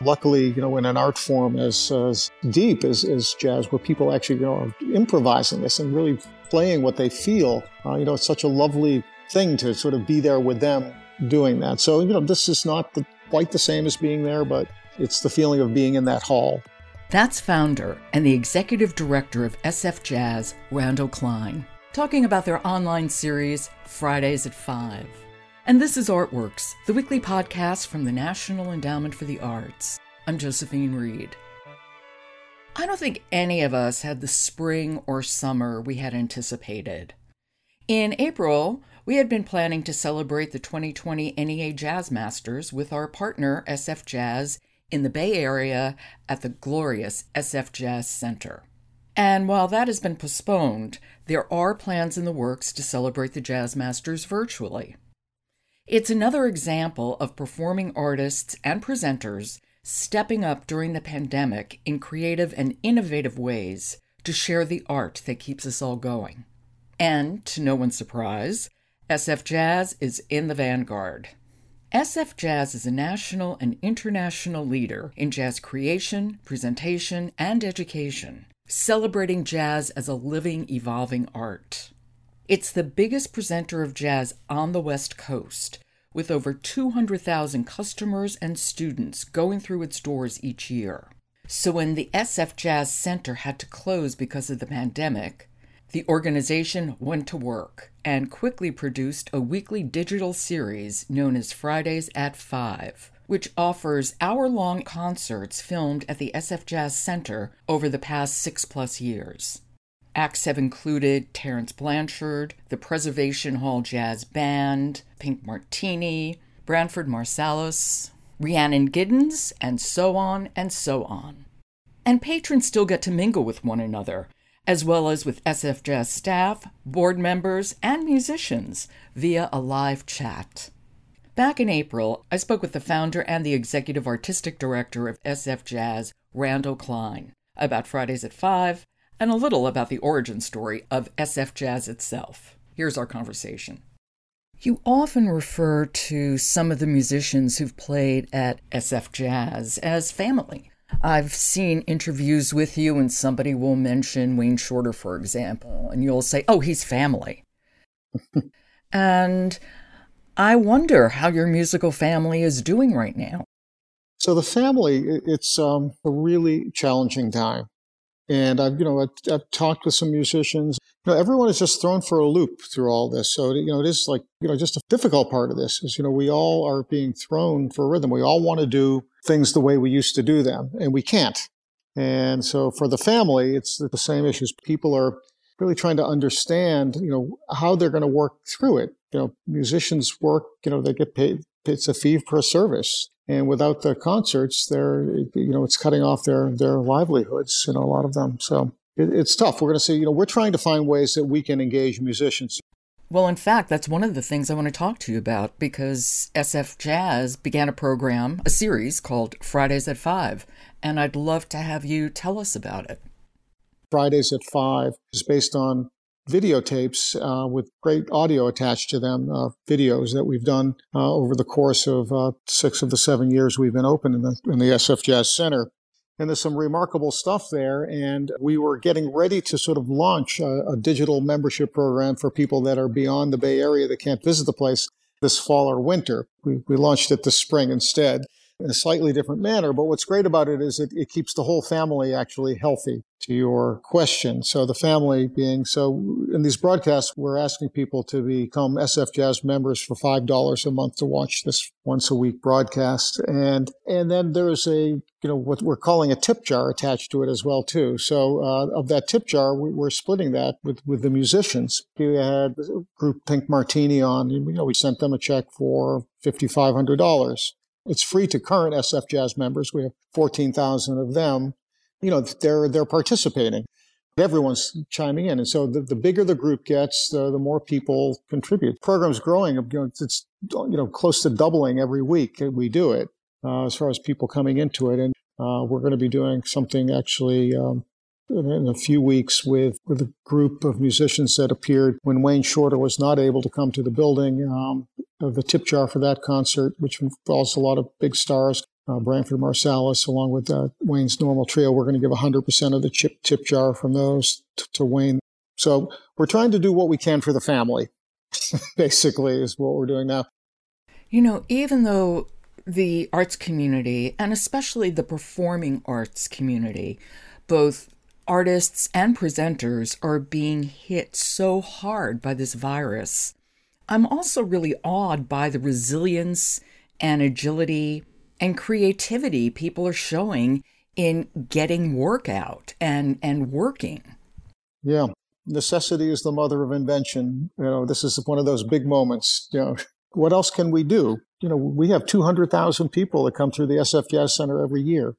Luckily, you know, in an art form as, as deep as, as jazz, where people actually you know, are improvising this and really playing what they feel, uh, you know, it's such a lovely thing to sort of be there with them doing that. So, you know, this is not the, quite the same as being there, but it's the feeling of being in that hall. That's founder and the executive director of SF Jazz, Randall Kline, talking about their online series, Fridays at 5. And this is Artworks, the weekly podcast from the National Endowment for the Arts. I'm Josephine Reed. I don't think any of us had the spring or summer we had anticipated. In April, we had been planning to celebrate the 2020 NEA Jazz Masters with our partner SF Jazz in the Bay Area at the glorious SF Jazz Center. And while that has been postponed, there are plans in the works to celebrate the Jazz Masters virtually. It's another example of performing artists and presenters stepping up during the pandemic in creative and innovative ways to share the art that keeps us all going. And, to no one's surprise, SF Jazz is in the vanguard. SF Jazz is a national and international leader in jazz creation, presentation, and education, celebrating jazz as a living, evolving art. It's the biggest presenter of jazz on the West Coast, with over 200,000 customers and students going through its doors each year. So when the SF Jazz Center had to close because of the pandemic, the organization went to work and quickly produced a weekly digital series known as Fridays at 5, which offers hour long concerts filmed at the SF Jazz Center over the past six plus years. Acts have included Terence Blanchard, the Preservation Hall Jazz Band, Pink Martini, Branford Marsalis, Rhiannon Giddens, and so on and so on. And patrons still get to mingle with one another, as well as with SF Jazz staff, board members, and musicians via a live chat. Back in April, I spoke with the founder and the executive artistic director of SF Jazz, Randall Kline, about Fridays at 5 and a little about the origin story of SF Jazz itself. Here's our conversation. You often refer to some of the musicians who've played at SF Jazz as family. I've seen interviews with you, and somebody will mention Wayne Shorter, for example, and you'll say, Oh, he's family. and I wonder how your musical family is doing right now. So, the family, it's um, a really challenging time. And I've, you know, I've, I've, talked with some musicians. You know, everyone is just thrown for a loop through all this. So, you know, it is like, you know, just a difficult part of this is, you know, we all are being thrown for a rhythm. We all want to do things the way we used to do them, and we can't. And so for the family, it's the same issues. People are really trying to understand, you know, how they're going to work through it. You know, musicians work, you know, they get paid, it's a fee per service and without the concerts, they're you know it's cutting off their their livelihoods. You know, a lot of them. So it, it's tough. We're going to see. You know, we're trying to find ways that we can engage musicians. Well, in fact, that's one of the things I want to talk to you about because SF Jazz began a program, a series called Fridays at Five, and I'd love to have you tell us about it. Fridays at Five is based on videotapes uh, with great audio attached to them, uh, videos that we've done uh, over the course of uh, six of the seven years we've been open in the, in the SF Jazz Center. And there's some remarkable stuff there. And we were getting ready to sort of launch a, a digital membership program for people that are beyond the Bay Area that can't visit the place this fall or winter. We, we launched it this spring instead in a slightly different manner. But what's great about it is it, it keeps the whole family actually healthy to your question. So the family being, so in these broadcasts, we're asking people to become SF Jazz members for $5 a month to watch this once a week broadcast. And, and then there's a, you know, what we're calling a tip jar attached to it as well, too. So, uh, of that tip jar, we, are splitting that with, with the musicians. We had group Pink Martini on, and, you know, we sent them a check for $5,500. It's free to current SF Jazz members. We have 14,000 of them. You know, they're, they're participating. Everyone's chiming in. And so the, the bigger the group gets, the, the more people contribute. The program's growing. You know, it's, you know, close to doubling every week we do it uh, as far as people coming into it. And uh, we're going to be doing something actually um, in a few weeks with, with a group of musicians that appeared when Wayne Shorter was not able to come to the building. Um, the tip jar for that concert, which involves a lot of big stars. uh, Branford Marsalis, along with uh, Wayne's Normal Trio. We're going to give 100% of the chip tip jar from those t- to Wayne. So we're trying to do what we can for the family, basically, is what we're doing now. You know, even though the arts community, and especially the performing arts community, both artists and presenters are being hit so hard by this virus. I'm also really awed by the resilience and agility and creativity people are showing in getting work out and, and working. Yeah. Necessity is the mother of invention. You know, this is one of those big moments. You know, what else can we do? You know, we have 200,000 people that come through the SF Center every year.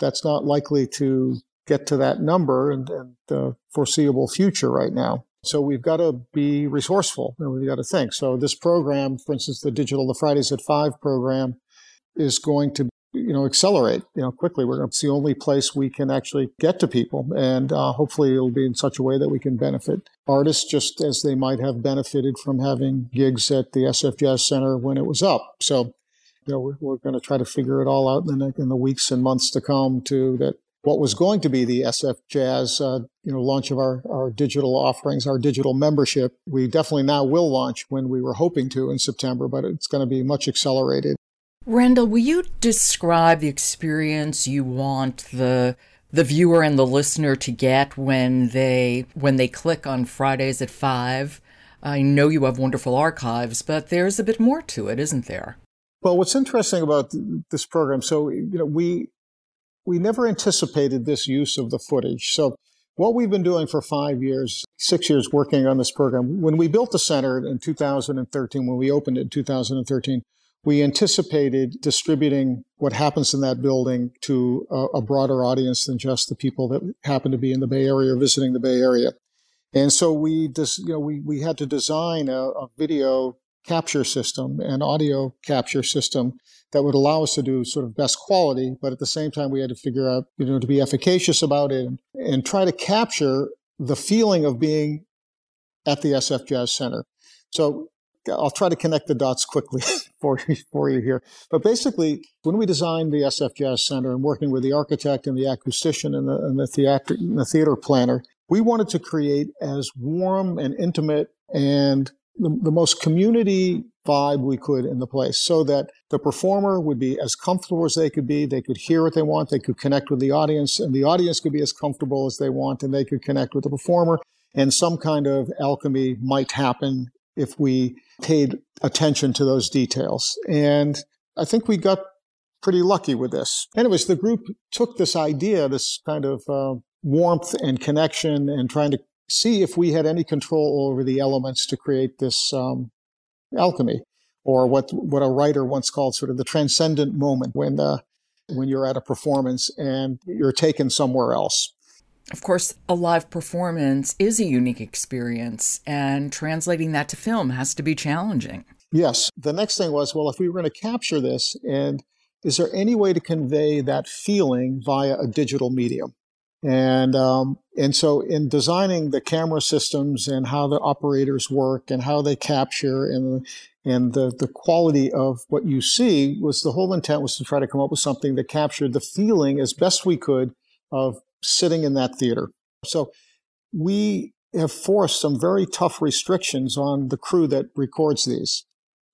That's not likely to get to that number in, in the foreseeable future right now. So we've got to be resourceful and we've got to think. So this program, for instance, the digital, the Fridays at five program is going to, you know, accelerate, you know, quickly. We're it's the only place we can actually get to people. And uh, hopefully it'll be in such a way that we can benefit artists just as they might have benefited from having gigs at the SF Jazz Center when it was up. So, you know, we're, we're going to try to figure it all out in the, in the weeks and months to come to that what was going to be the SF Jazz, uh, you know, launch of our, our digital offerings, our digital membership. We definitely now will launch when we were hoping to in September, but it's going to be much accelerated. Randall, will you describe the experience you want the the viewer and the listener to get when they when they click on Fridays at five? I know you have wonderful archives, but there's a bit more to it, isn't there? Well, what's interesting about this program, so you know, we we never anticipated this use of the footage. So what we've been doing for five years, six years working on this program, when we built the center in 2013, when we opened it in 2013, we anticipated distributing what happens in that building to a, a, broader audience than just the people that happen to be in the Bay Area or visiting the Bay Area. And so we, dis, you know, we, we had to design a, a video capture system and audio capture system that would allow us to do sort of best quality, but at the same time, we had to figure out, you know, to be efficacious about it and, and try to capture the feeling of being at the SF Jazz Center. So I'll try to connect the dots quickly for, you, for you here. But basically, when we designed the SF Jazz Center and working with the architect and the acoustician and the, and the, theater, and the theater planner, we wanted to create as warm and intimate and the, the most community vibe we could in the place so that the performer would be as comfortable as they could be. They could hear what they want. They could connect with the audience and the audience could be as comfortable as they want and they could connect with the performer. And some kind of alchemy might happen if we paid attention to those details. And I think we got pretty lucky with this. Anyways, the group took this idea, this kind of uh, warmth and connection and trying to see if we had any control over the elements to create this um, alchemy, or what what a writer once called sort of the transcendent moment when uh, when you're at a performance and you're taken somewhere else. Of course, a live performance is a unique experience, and translating that to film has to be challenging. Yes. The next thing was, well, if we were going to capture this, and is there any way to convey that feeling via a digital medium? And um, and so in designing the camera systems and how the operators work and how they capture and and the, the quality of what you see was the whole intent was to try to come up with something that captured the feeling as best we could of sitting in that theater. So we have forced some very tough restrictions on the crew that records these.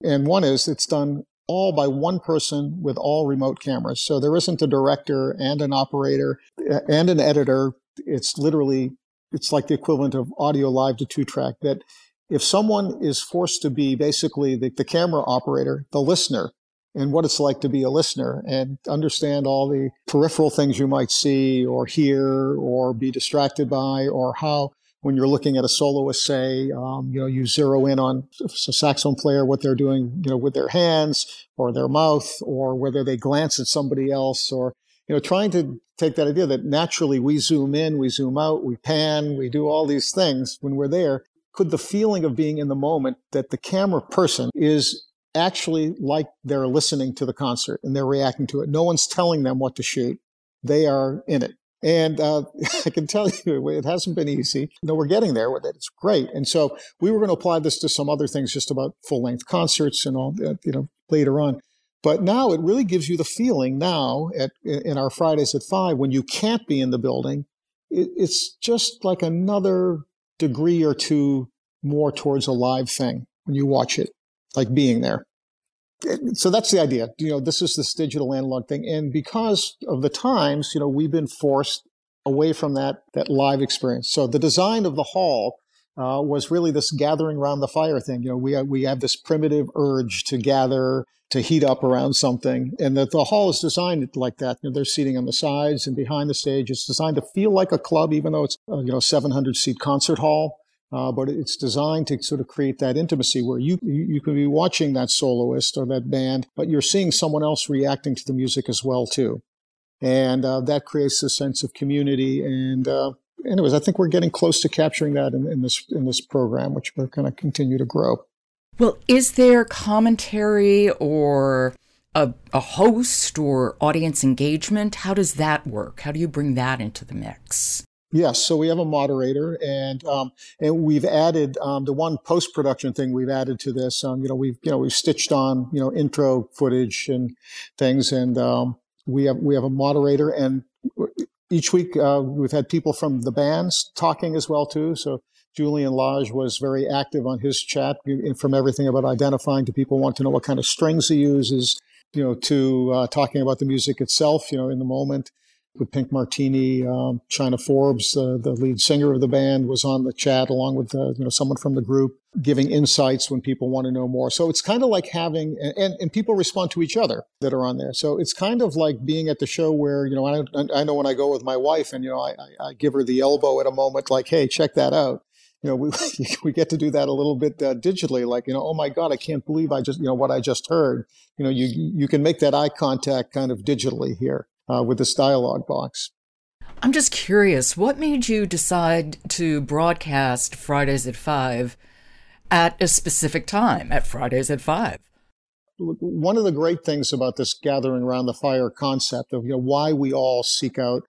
And one is it's done all by one person with all remote cameras. So there isn't a director and an operator uh, and an editor. It's literally, it's like the equivalent of audio live to two track that if someone is forced to be basically the, the camera operator, the listener, and what it's like to be a listener and understand all the peripheral things you might see or hear or be distracted by or how when you're looking at a soloist, say, um, you know, you zero in on a saxophone player, what they're doing, you know, with their hands or their mouth, or whether they glance at somebody else, or you know, trying to take that idea that naturally we zoom in, we zoom out, we pan, we do all these things when we're there. Could the feeling of being in the moment that the camera person is actually like they're listening to the concert and they're reacting to it. No one's telling them what to shoot. They are in it. And uh, I can tell you, it hasn't been easy. No, we're getting there with it. It's great. And so we were going to apply this to some other things, just about full length concerts and all that, you know, later on. But now it really gives you the feeling now at in our Fridays at five when you can't be in the building. It, it's just like another degree or two more towards a live thing when you watch it, like being there. So that's the idea. You know, this is this digital analog thing, and because of the times, you know, we've been forced away from that that live experience. So the design of the hall uh, was really this gathering around the fire thing. You know, we we have this primitive urge to gather, to heat up around something, and that the hall is designed like that. You know, they're seating on the sides and behind the stage. It's designed to feel like a club, even though it's a, you know 700 seat concert hall. Uh, but it's designed to sort of create that intimacy where you you can be watching that soloist or that band, but you're seeing someone else reacting to the music as well too, and uh, that creates a sense of community and uh, anyways, I think we're getting close to capturing that in, in this in this program, which we're going to continue to grow. Well, is there commentary or a, a host or audience engagement? How does that work? How do you bring that into the mix? Yes, so we have a moderator, and um, and we've added um, the one post production thing we've added to this. Um, you know, we've you know we've stitched on you know intro footage and things, and um, we have we have a moderator, and each week uh, we've had people from the bands talking as well too. So Julian Lage was very active on his chat from everything about identifying to people want to know what kind of strings he uses, you know, to uh, talking about the music itself, you know, in the moment with Pink Martini. Um, China Forbes, uh, the lead singer of the band, was on the chat along with uh, you know someone from the group, giving insights when people want to know more. So it's kind of like having and, and people respond to each other that are on there. So it's kind of like being at the show where you know I, I know when I go with my wife and you know I, I give her the elbow at a moment like hey check that out you know, we, we get to do that a little bit uh, digitally, like, you know, oh my God, I can't believe I just, you know, what I just heard. You know, you, you can make that eye contact kind of digitally here uh, with this dialogue box. I'm just curious, what made you decide to broadcast Fridays at 5 at a specific time, at Fridays at 5? One of the great things about this gathering around the fire concept of you know why we all seek out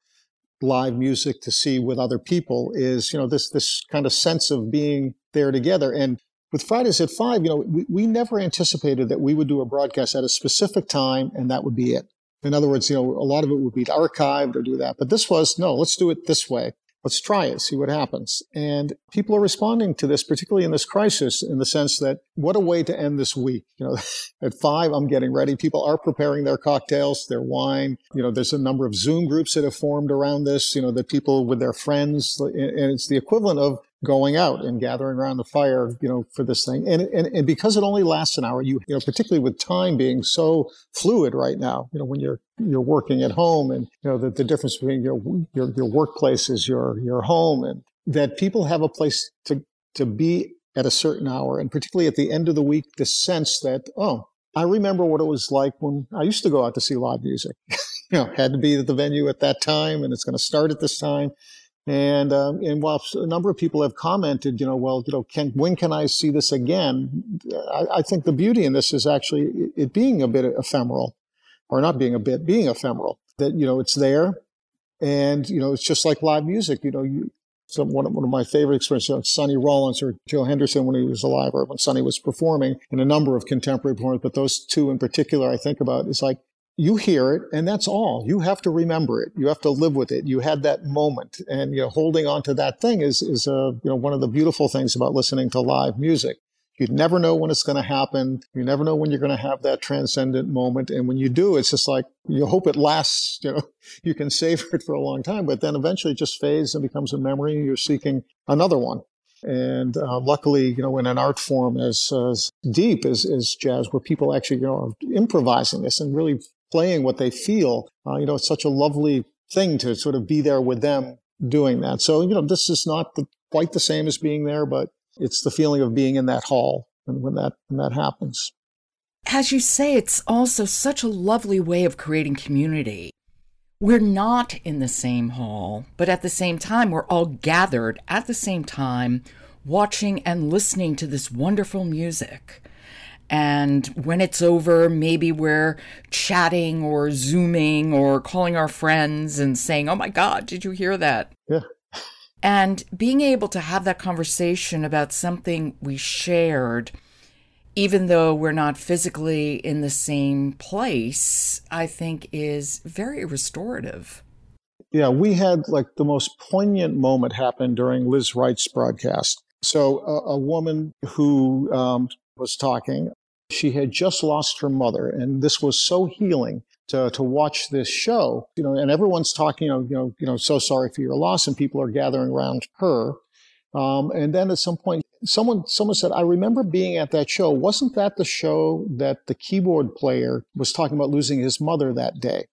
live music to see with other people is you know this this kind of sense of being there together and with Fridays at 5 you know we, we never anticipated that we would do a broadcast at a specific time and that would be it in other words, you know, a lot of it would be archived or do that. But this was, no, let's do it this way. Let's try it, see what happens. And people are responding to this, particularly in this crisis, in the sense that what a way to end this week. You know, at five, I'm getting ready. People are preparing their cocktails, their wine. You know, there's a number of Zoom groups that have formed around this, you know, that people with their friends, and it's the equivalent of going out and gathering around the fire, you know, for this thing. And, and, and because it only lasts an hour, you, you know, particularly with time being so fluid right now, you know, when you're, you're working at home and, you know, the, the difference between your, your, your workplace is your, your home and that people have a place to, to be at a certain hour. And particularly at the end of the week, the sense that, oh, I remember what it was like when I used to go out to see live music. you know, had to be at the venue at that time and it's going to start at this time. And um, and while a number of people have commented, you know, well, you know, can when can I see this again? I, I think the beauty in this is actually it being a bit ephemeral, or not being a bit, being ephemeral. That you know it's there, and you know it's just like live music. You know, you, some one of, one of my favorite experiences, you know, Sonny Rollins or Joe Henderson when he was alive, or when Sonny was performing in a number of contemporary performances, but those two in particular I think about is like you hear it and that's all. You have to remember it. You have to live with it. You had that moment and you know holding on to that thing is is a uh, you know one of the beautiful things about listening to live music. You never know when it's going to happen. You never know when you're going to have that transcendent moment and when you do it's just like you hope it lasts you know you can savor it for a long time but then eventually it just fades and becomes a memory and you're seeking another one. And uh, luckily, you know, in an art form as, as deep as, as jazz, where people actually, you know, are improvising this and really playing what they feel. Uh, you know, it's such a lovely thing to sort of be there with them doing that. So, you know, this is not the, quite the same as being there, but it's the feeling of being in that hall and when that when that happens. As you say, it's also such a lovely way of creating community. We're not in the same hall, but at the same time, we're all gathered at the same time, watching and listening to this wonderful music. And when it's over, maybe we're chatting or zooming or calling our friends and saying, Oh my God, did you hear that? Yeah. And being able to have that conversation about something we shared even though we're not physically in the same place, I think is very restorative. Yeah, we had like the most poignant moment happen during Lizz Wright's broadcast. So, a, a woman who um, was talking, she had just lost her mother, and this was so healing to, to watch this show. You know, and everyone's talking, you know, you know, you know, so sorry for your loss, and people are gathering around her. Um, and then at some point, someone someone said, "I remember being at that show. Wasn't that the show that the keyboard player was talking about losing his mother that day?"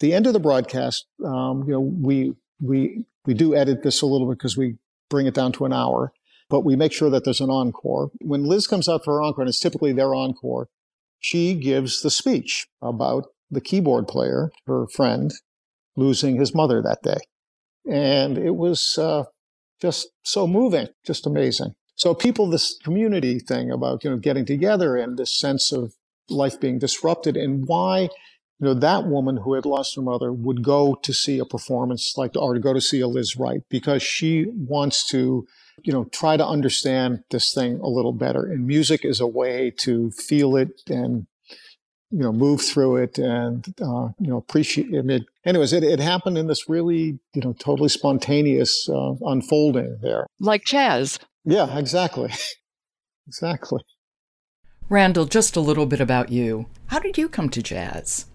the end of the broadcast, um, you know, we we we do edit this a little bit because we bring it down to an hour, but we make sure that there's an encore. When Lizz comes out for her encore, and it's typically their encore, she gives the speech about the keyboard player, her friend, losing his mother that day, and it was uh, just so moving, just amazing. So people, this community thing about you know getting together and this sense of life being disrupted, and why you know, that woman who had lost her mother would go to see a performance like, or to go to see a Lizz Wright because she wants to, you know, try to understand this thing a little better. And music is a way to feel it and, you know, move through it and, uh, you know, appreciate it. Anyways, it, it happened in this really, you know, totally spontaneous uh, unfolding there. Like jazz. Yeah, exactly. exactly. Randall, just a little bit about you. How did you come to jazz?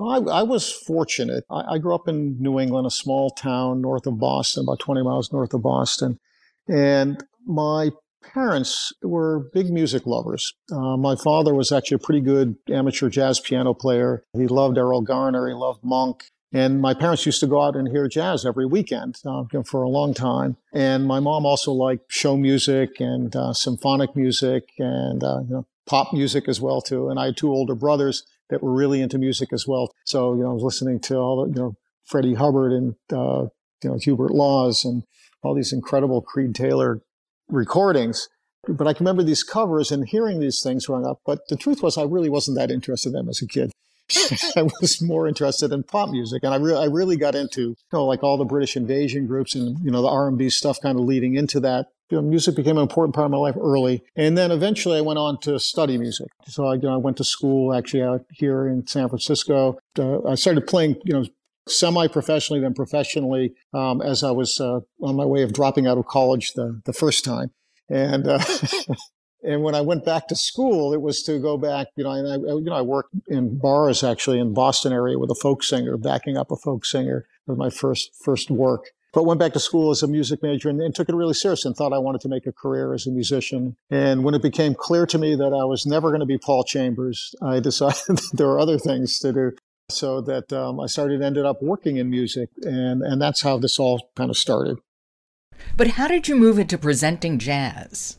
I, I, was fortunate. I, I, grew up in New England, a small town north of Boston, about 20 miles north of Boston. And my parents were big music lovers. Uh, my father was actually a pretty good amateur jazz piano player. He loved Erroll Garner, he loved Monk. And my parents used to go out and hear jazz every weekend uh, for a long time. And my mom also liked show music and uh, symphonic music and uh, you know, pop music as well too. And I had two older brothers that were really into music as well. So, you know, I was listening to all the, you know, Freddie Hubbard and, uh, you know, Hubert Laws and all these incredible Creed Taylor recordings. But I can remember these covers and hearing these things growing up. But the truth was, I really wasn't that interested in them as a kid. I was more interested in pop music, and I, re- I really got into you know like all the British invasion groups and you know the R and B stuff, kind of leading into that you know, music became an important part of my life early. And then eventually I went on to study music. So I, you know, I went to school actually out here in San Francisco. Uh, I started playing, you know, semi-professionally, then professionally um, as I was uh, on my way of dropping out of college the, the first time. And, uh, and when I went back to school, it was to go back, you know, and I, you know, I worked in bars actually in Boston area with a folk singer, backing up a folk singer was my first, first work but went back to school as a music major and, and, took it really serious and thought I wanted to make a career as a musician. And when it became clear to me that I was never going to be Paul Chambers, I decided there were other things to do. So that um, I started, ended up working in music, and, and that's how this all kind of started. But how did you move into presenting jazz?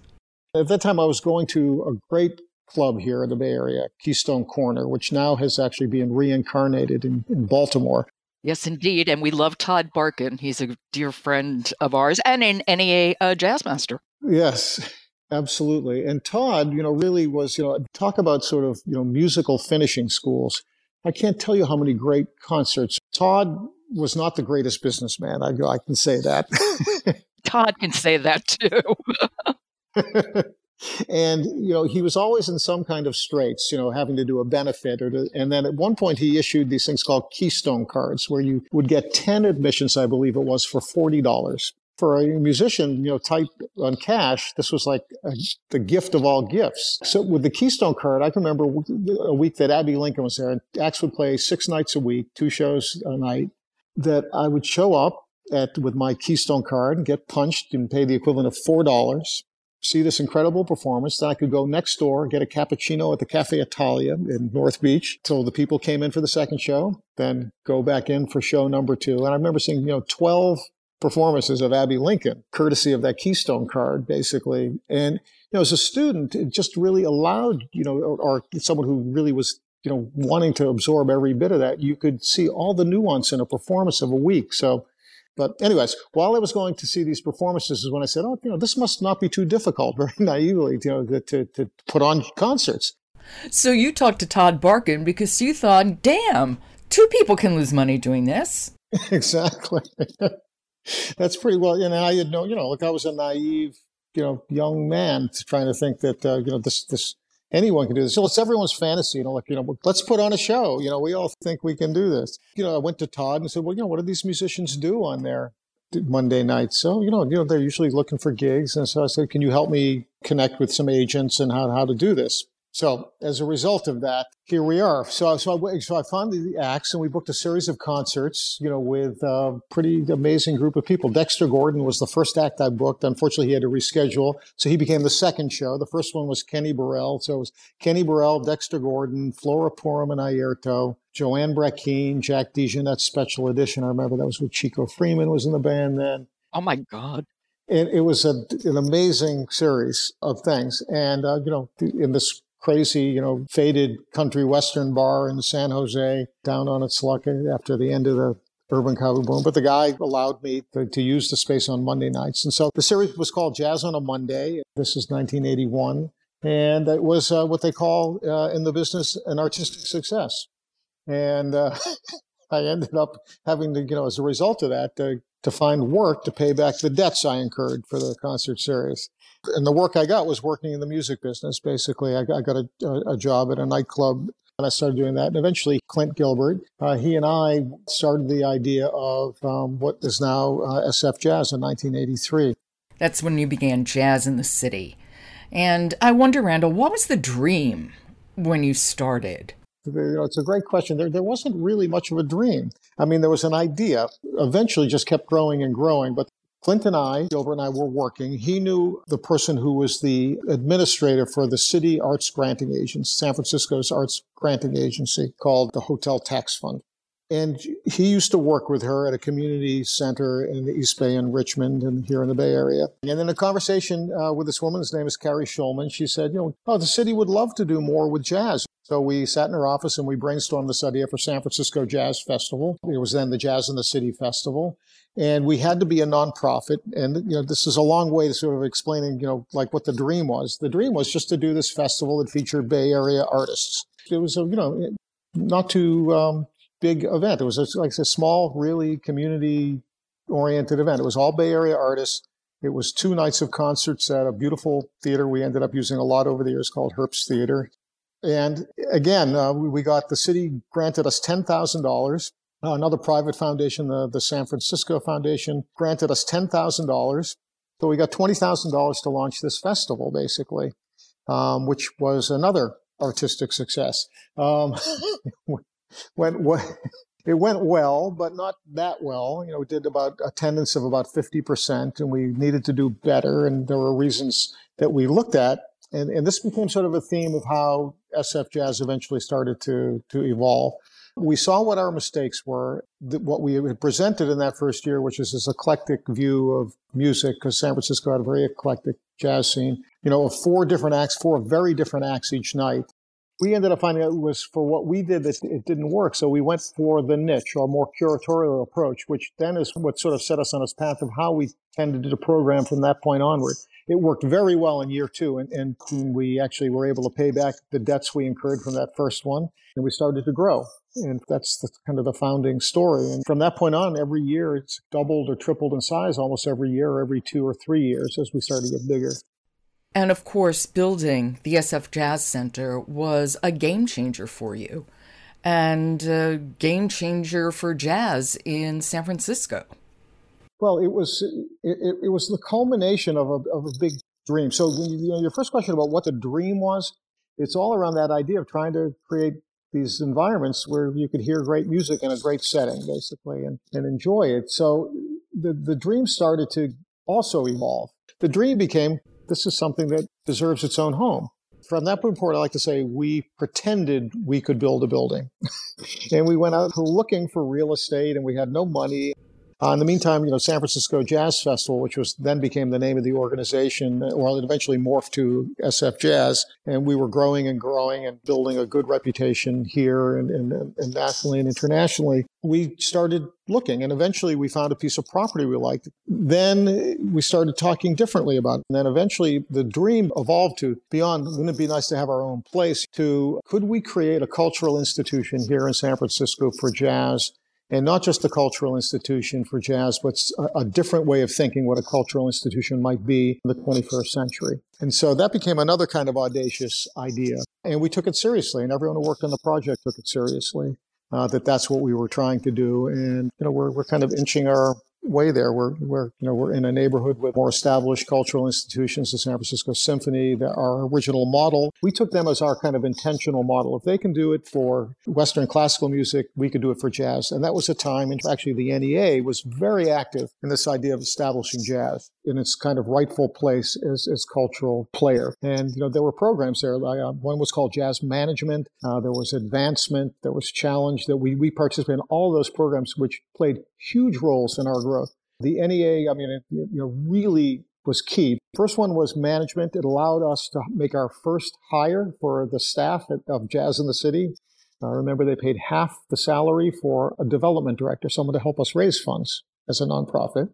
At that time, I was going to a great club here in the Bay Area, Keystone Korner, which now has actually been reincarnated in, in Baltimore. Yes, indeed. And we love Todd Barkan. He's a dear friend of ours and an NEA uh, jazz master. Yes, absolutely. And Todd, you know, really was, you know, talk about sort of, you know, musical finishing schools. I can't tell you how many great concerts. Todd was not the greatest businessman. I, I can say that. Todd can say that too. and you know he was always in some kind of straits you know having to do a benefit or to, and then at one point he issued these things called keystone cards where you would get 10 admissions i believe it was for $40 for a musician you know type on cash this was like a, the gift of all gifts so with the keystone card i can remember a week that abbey lincoln was there and ax would play six nights a week two shows a night that i would show up at with my keystone card and get punched and pay the equivalent of four dollars see this incredible performance. Then I could go next door, get a cappuccino at the Cafe Italia in North Beach. So the people came in for the second show, then go back in for show number two. And I remember seeing, you know, 12 performances of Abbey Lincoln, courtesy of that Keystone card, basically. And, you know, as a student, it just really allowed, you know, or, or someone who really was you know, wanting to absorb every bit of that, you could see all the nuance in a performance of a week. So but anyways, while I was going to see these performances is when I said, oh, you know, this must not be too difficult, very naively, you know, to, to put on concerts. So you talked to Todd Barkan because you thought, damn, two people can lose money doing this. exactly. That's pretty well, and I had no, you know, look, I was a naive, you know, young man trying to think that, uh, you know, this, this, anyone can do this. So it's everyone's fantasy, you know, like, you know, let's put on a show. You know, we all think we can do this. You know, I went to Todd and said, well, you know, what do these musicians do on their Monday nights? So, you know, you know, they're usually looking for gigs. And so I said, can you help me connect with some agents and how, how to do this? So as a result of that, here we are. So, so I, so I found the acts and we booked a series of concerts, you know, with a pretty amazing group of people. Dexter Gordon was the first act I booked. Unfortunately, he had to reschedule. So he became the second show. The first one was Kenny Burrell. So it was Kenny Burrell, Dexter Gordon, Flora Purim and Airto, Joanne Brackeen, Jack DeJohnette special edition. I remember that was with Chico Freeman was in the band then. Oh my God. And it was a, an amazing series of things. And, uh, you know, in this crazy, you know, faded country western bar in San Jose, down on its luck after the end of the urban cowboy boom. But the guy allowed me to, to, use the space on Monday nights. And so the series was called Jazz on a Monday. This is 1981. And it was uh, what they call uh, in the business an artistic success. And uh, I ended up having to, you know, as a result of that, to, to find work to pay back the debts I incurred for the concert series and the work I got was working in the music business. Basically, I got, I got a, a, job at a nightclub and I started doing that. And eventually, Clint Gilbert, uh, he and I started the idea of um, what is now uh, SF Jazz in 1983. That's when you began Jazz in the City. And I wonder, Randall, what was the dream when you started? You know, it's a great question. There, there wasn't really much of a dream. I mean, there was an idea. Eventually, just kept growing and growing. But Clint and I, Gilbert and I were working. He knew the person who was the administrator for the city arts granting agency, San Francisco's arts granting agency called the Hotel Tax Fund. And he used to work with her at a community center in the East Bay in Richmond and here in the Bay Area. And in a conversation uh, with this woman, his name is Carrie Schulman, she said, you know, oh, the city would love to do more with jazz. So we sat in her office and we brainstormed this idea for San Francisco Jazz Festival. It was then the Jazz in the City Festival and we had to be a nonprofit. And you know, this is a long way to sort of explaining, you know, like what the dream was. The dream was just to do this festival that featured Bay Area artists. It was a you know not too um, big event. It was a, like a small, really community oriented event. It was all Bay Area artists. It was two nights of concerts at a beautiful theater we ended up using a lot over the years called Herbst Theater. And again, uh, we got the city granted us ten thousand dollars another private foundation, the, the San Francisco Foundation, granted us $10,000. So we got $20,000 to launch this festival, basically, um, which was another artistic success. Um, went, it went well, but not that well. You know, we did about attendance of about 50%, and we needed to do better. And there were reasons that we looked at. And, and this became sort of a theme of how SF Jazz eventually started to, to evolve. We saw what our mistakes were, what we had presented in that first year, which is this eclectic view of music, because San Francisco had a very eclectic jazz scene, you know, of four different acts, four very different acts each night. We ended up finding out it was for what we did that it didn't work. So we went for the niche or more curatorial approach, which then is what sort of set us on this path of how we tended to program from that point onward. It worked very well in year two, and, and we actually were able to pay back the debts we incurred from that first one, and we started to grow. And that's the, kind of the founding story. And from that point on, every year it's doubled or tripled in size almost every year, every two or three years as we started to get bigger. And of course, building the SF Jazz Center was a game changer for you and a game changer for jazz in San Francisco. Well, it was it, it, was the culmination of a, of a big dream. So, you know, your first question about what the dream was, it's all around that idea of trying to create these environments where you could hear great music in a great setting, basically, and, and enjoy it. So the, the dream started to also evolve. The dream became this is something that deserves its own home. From that point forward, I like to say we pretended we could build a building. and we went out looking for real estate and we had no money. Uh, in the meantime, you know, San Francisco Jazz Festival, which was then became the name of the organization, or it eventually morphed to SF Jazz, and we were growing and growing and building a good reputation here and, and, and nationally and internationally. We started looking, and eventually we found a piece of property we liked. Then we started talking differently about it. And then eventually the dream evolved to beyond, wouldn't it be nice to have our own place, to could we create a cultural institution here in San Francisco for jazz and not just a cultural institution for jazz, but a, different way of thinking what a cultural institution might be in the 21st century. And so that became another kind of audacious idea. And we took it seriously, and everyone who worked on the project took it seriously. Uh, that that's what we were trying to do, and you know we're we're kind of inching our way there. We're, we're, you know, we're in a neighborhood with more established cultural institutions, the San Francisco Symphony, the, our original model. We took them as our kind of intentional model. If they can do it for Western classical music, we could do it for jazz. And that was a time, and actually the NEA was very active in this idea of establishing jazz in its kind of rightful place as, as cultural player. And, you know, there were programs there. Uh, one was called Jazz Management. Uh, there was Advancement. There was Challenge that we, we participated in all those programs, which played huge roles in our growth. The NEA, I mean, it, you know, really was key. First one was management. It allowed us to make our first hire for the staff of Jazz in the City. I remember they paid half the salary for a development director, someone to help us raise funds as a nonprofit.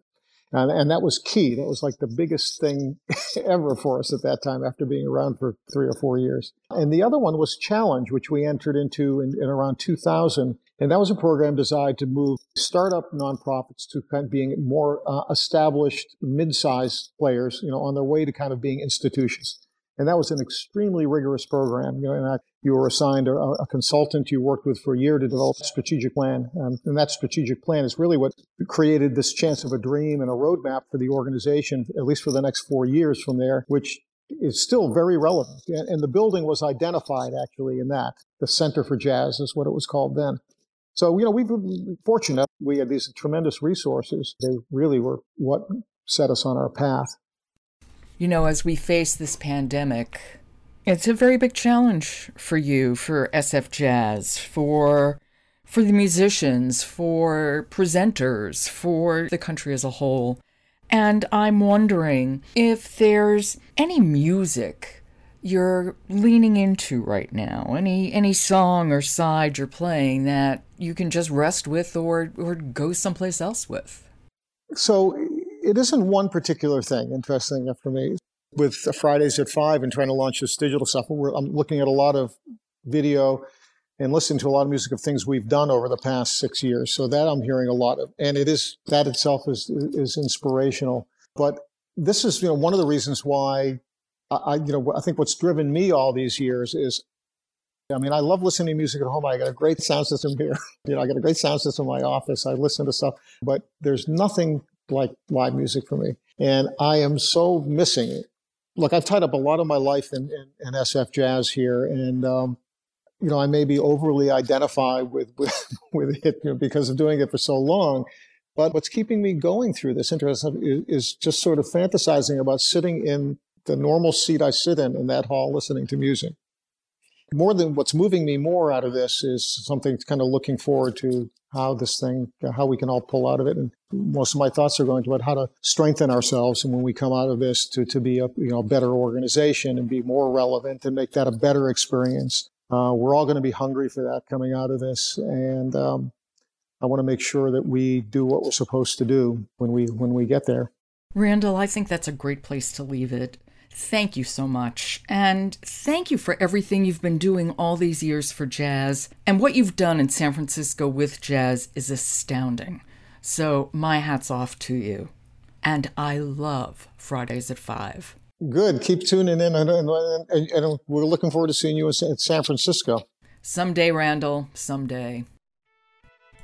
And, and that was key. That was like the biggest thing ever for us at that time after being around for three or four years. And the other one was Challenge, which we entered into in, in around 2000. And that was a program designed to move startup nonprofits to kind of being more uh, established mid-sized players, you know, on their way to kind of being institutions. And that was an extremely rigorous program. You know, you were assigned a, a, consultant you worked with for a year to develop a strategic plan. Um, and that strategic plan is really what created this chance of a dream and a roadmap for the organization, at least for the next four years from there, which is still very relevant. And, and the building was identified actually in that. The Center for Jazz is what it was called then. So, you know, we were fortunate. We had these tremendous resources. They really were what set us on our path. You know, as we face this pandemic, it's a very big challenge for you, for SF Jazz, for for the musicians, for presenters, for the country as a whole. And I'm wondering if there's any music you're leaning into right now, any any song or side you're playing that you can just rest with or or go someplace else with. So it isn't one particular thing, interesting enough for me with Fridays at Five and trying to launch this digital stuff. I'm looking at a lot of video and listening to a lot of music of things we've done over the past six years. So that I'm hearing a lot of, and it is that itself is is inspirational. But this is you know one of the reasons why I you know I think what's driven me all these years is. I mean, I love listening to music at home. I got a great sound system here. You know, I got a great sound system in my office. I listen to stuff, but there's nothing like live music for me. And I am so missing it look, I've tied up a lot of my life in, in, in SF jazz here, and um, you know, I may be overly identified with with, with it you know, because of doing it for so long. But what's keeping me going through this interest is, is just sort of fantasizing about sitting in the normal seat I sit in in that hall, listening to music more than what's moving me more out of this is something kind of looking forward to how this thing, how we can all pull out of it. And most of my thoughts are going to about how to strengthen ourselves. And when we come out of this to, to be a you know, better organization and be more relevant and make that a better experience. Uh, we're all going to be hungry for that coming out of this. And um, I want to make sure that we do what we're supposed to do when we, when we get there. Randall, I think that's a great place to leave it. Thank you so much. And thank you for everything you've been doing all these years for jazz. And what you've done in San Francisco with jazz is astounding. So, my hat's off to you. And I love Fridays at 5. Good. Keep tuning in. And, and, and, and we're looking forward to seeing you in San Francisco. Someday, Randall. Someday.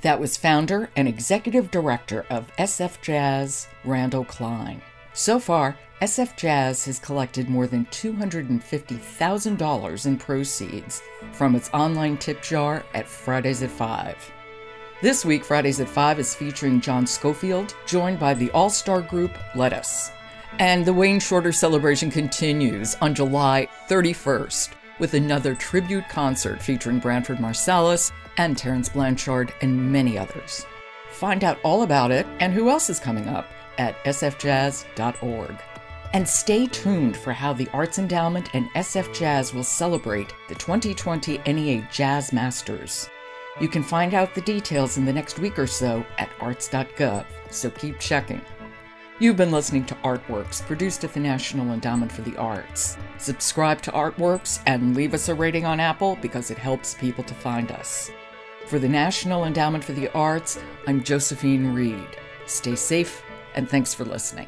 That was founder and executive director of SF Jazz, Randall Kline. So far, SF Jazz has collected more than $250,000 in proceeds from its online tip jar at Fridays at 5. This week, Fridays at 5 is featuring John Scofield, joined by the all star group Lettuce. And the Wayne Shorter celebration continues on July 31st with another tribute concert featuring Branford Marsalis and Terence Blanchard and many others. Find out all about it and who else is coming up at sfjazz.org. And stay tuned for how the Arts Endowment and SF Jazz will celebrate the 2020 NEA Jazz Masters. You can find out the details in the next week or so at arts.gov, so keep checking. You've been listening to Artworks, produced at the National Endowment for the Arts. Subscribe to Artworks and leave us a rating on Apple because it helps people to find us. For the National Endowment for the Arts, I'm Josephine Reed. Stay safe, and thanks for listening.